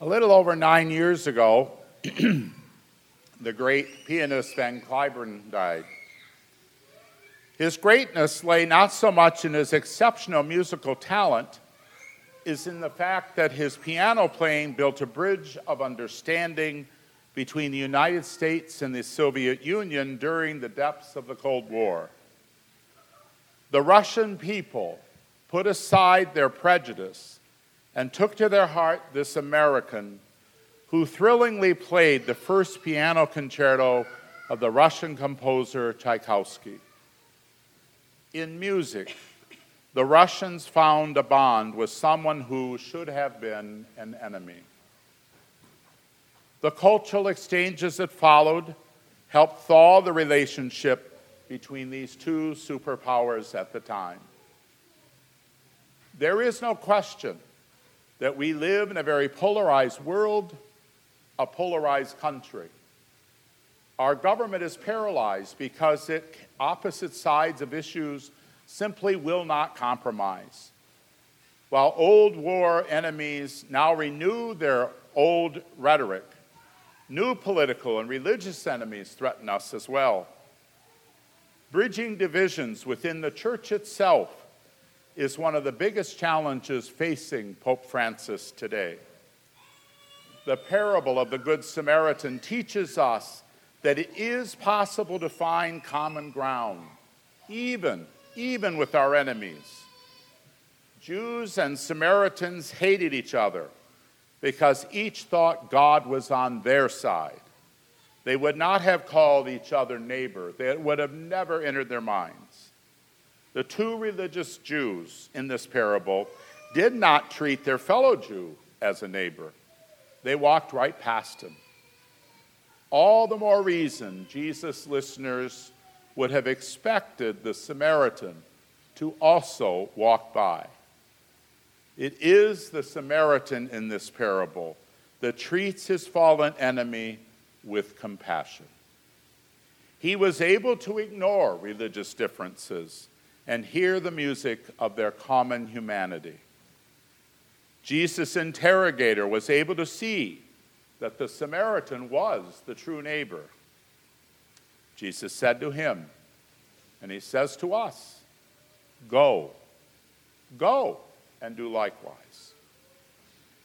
A little over nine years ago, the great pianist Van Cliburn died. His greatness lay not so much in his exceptional musical talent, is in the fact that his piano playing built a bridge of understanding between the United States and the Soviet Union during the depths of the Cold War. The Russian people put aside their prejudice and took to their heart this American who thrillingly played the first piano concerto of the Russian composer Tchaikovsky. In music, the Russians found a bond with someone who should have been an enemy. The cultural exchanges that followed helped thaw the relationship between these two superpowers at the time. There is no question that we live in a very polarized world, a polarized country. Our government is paralyzed because it, opposite sides of issues simply will not compromise. While old war enemies now renew their old rhetoric, new political and religious enemies threaten us as well. Bridging divisions within the church itself is one of the biggest challenges facing Pope Francis today. The parable of the Good Samaritan teaches us that it is possible to find common ground, even, even with our enemies. Jews and Samaritans hated each other because each thought God was on their side. They would not have called each other neighbor, that would have never entered their minds. The two religious Jews in this parable did not treat their fellow Jew as a neighbor, they walked right past him. All the more reason Jesus' listeners would have expected the Samaritan to also walk by. It is the Samaritan in this parable that treats his fallen enemy with compassion. He was able to ignore religious differences and hear the music of their common humanity. Jesus' interrogator was able to see that the Samaritan was the true neighbor. Jesus said to him, and he says to us, Go, go and do likewise.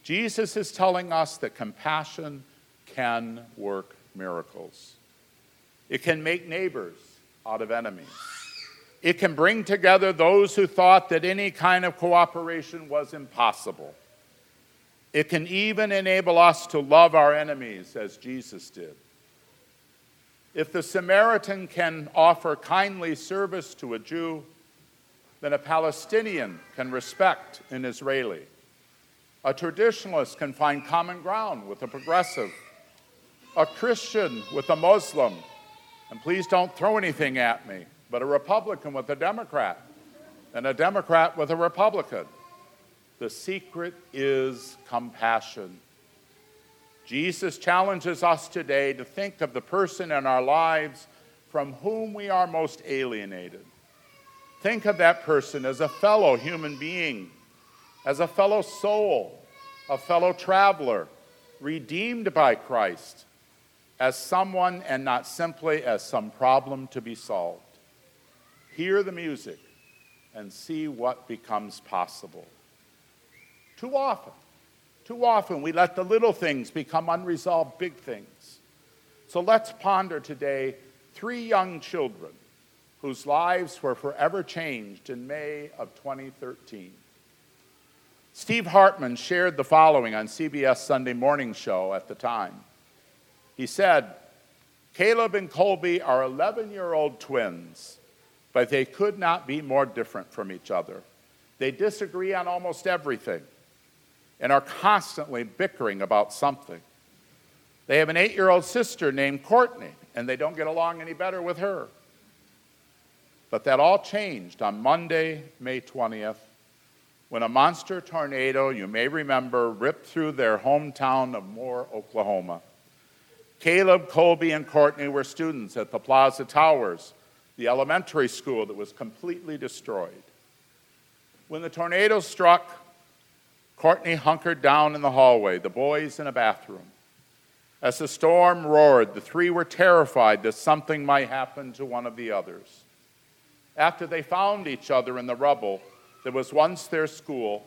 Jesus is telling us that compassion can work miracles. It can make neighbors out of enemies. It can bring together those who thought that any kind of cooperation was impossible. It can even enable us to love our enemies as Jesus did. If the Samaritan can offer kindly service to a Jew, then a Palestinian can respect an Israeli. A traditionalist can find common ground with a progressive. A Christian with a Muslim. And please don't throw anything at me but a Republican with a Democrat, and a Democrat with a Republican. The secret is compassion. Jesus challenges us today to think of the person in our lives from whom we are most alienated. Think of that person as a fellow human being, as a fellow soul, a fellow traveler, redeemed by Christ, as someone and not simply as some problem to be solved hear the music, and see what becomes possible. Too often, too often, we let the little things become unresolved big things. So let's ponder today three young children whose lives were forever changed in May of 2013. Steve Hartman shared the following on CBS Sunday Morning Show at the time. He said, Caleb and Colby are 11 year old twins but they could not be more different from each other. They disagree on almost everything and are constantly bickering about something. They have an eight year old sister named Courtney, and they don't get along any better with her. But that all changed on Monday, May 20th, when a monster tornado, you may remember, ripped through their hometown of Moore, Oklahoma. Caleb, Colby, and Courtney were students at the Plaza Towers the elementary school that was completely destroyed. When the tornado struck, Courtney hunkered down in the hallway, the boys in a bathroom. As the storm roared, the three were terrified that something might happen to one of the others. After they found each other in the rubble that was once their school,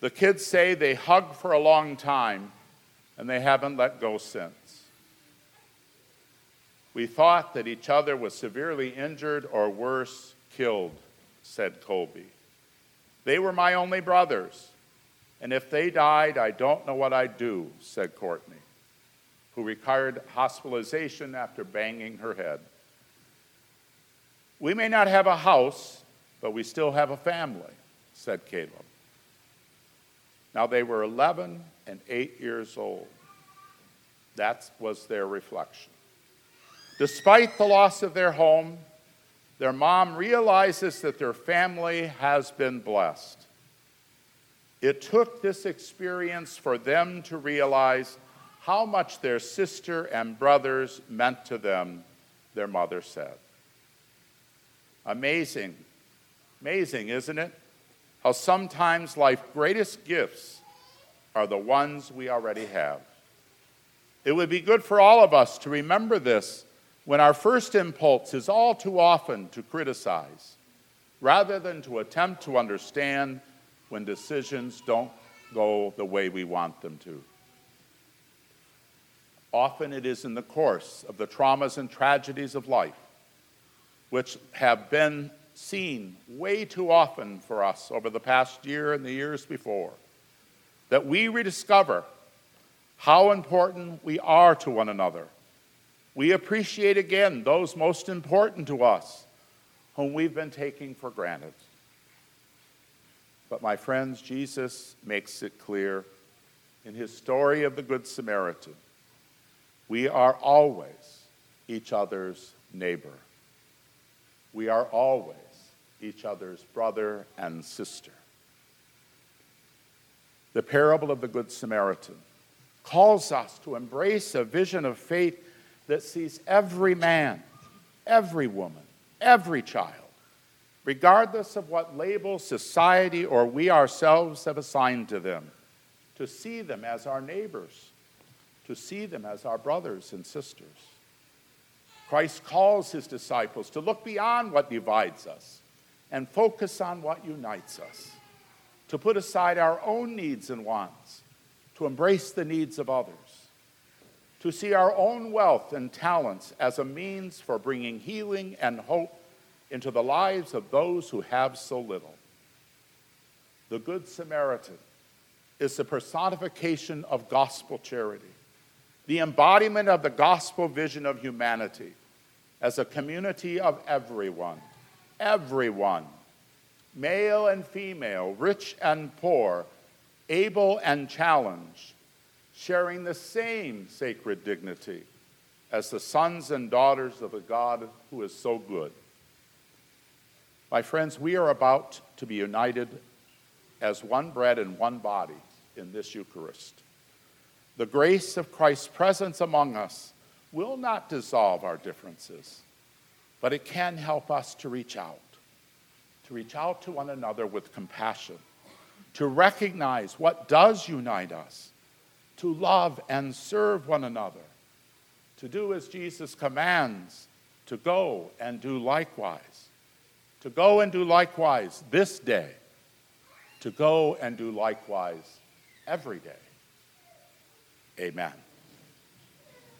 the kids say they hugged for a long time and they haven't let go since. We thought that each other was severely injured or worse, killed, said Colby. They were my only brothers, and if they died, I don't know what I'd do, said Courtney, who required hospitalization after banging her head. We may not have a house, but we still have a family, said Caleb. Now they were 11 and 8 years old. That was their reflection. Despite the loss of their home, their mom realizes that their family has been blessed. It took this experience for them to realize how much their sister and brothers meant to them, their mother said. Amazing, amazing, isn't it? How sometimes life's greatest gifts are the ones we already have. It would be good for all of us to remember this when our first impulse is all too often to criticize, rather than to attempt to understand when decisions don't go the way we want them to. Often it is in the course of the traumas and tragedies of life, which have been seen way too often for us over the past year and the years before, that we rediscover how important we are to one another. We appreciate again those most important to us, whom we've been taking for granted. But, my friends, Jesus makes it clear in his story of the Good Samaritan we are always each other's neighbor. We are always each other's brother and sister. The parable of the Good Samaritan calls us to embrace a vision of faith that sees every man, every woman, every child, regardless of what label society or we ourselves have assigned to them, to see them as our neighbors, to see them as our brothers and sisters. Christ calls his disciples to look beyond what divides us and focus on what unites us, to put aside our own needs and wants to embrace the needs of others, to see our own wealth and talents as a means for bringing healing and hope into the lives of those who have so little. The Good Samaritan is the personification of gospel charity, the embodiment of the gospel vision of humanity as a community of everyone, everyone, male and female, rich and poor able and challenged, sharing the same sacred dignity as the sons and daughters of a God who is so good. My friends, we are about to be united as one bread and one body in this Eucharist. The grace of Christ's presence among us will not dissolve our differences, but it can help us to reach out, to reach out to one another with compassion to recognize what does unite us, to love and serve one another, to do as Jesus commands, to go and do likewise, to go and do likewise this day, to go and do likewise every day. Amen.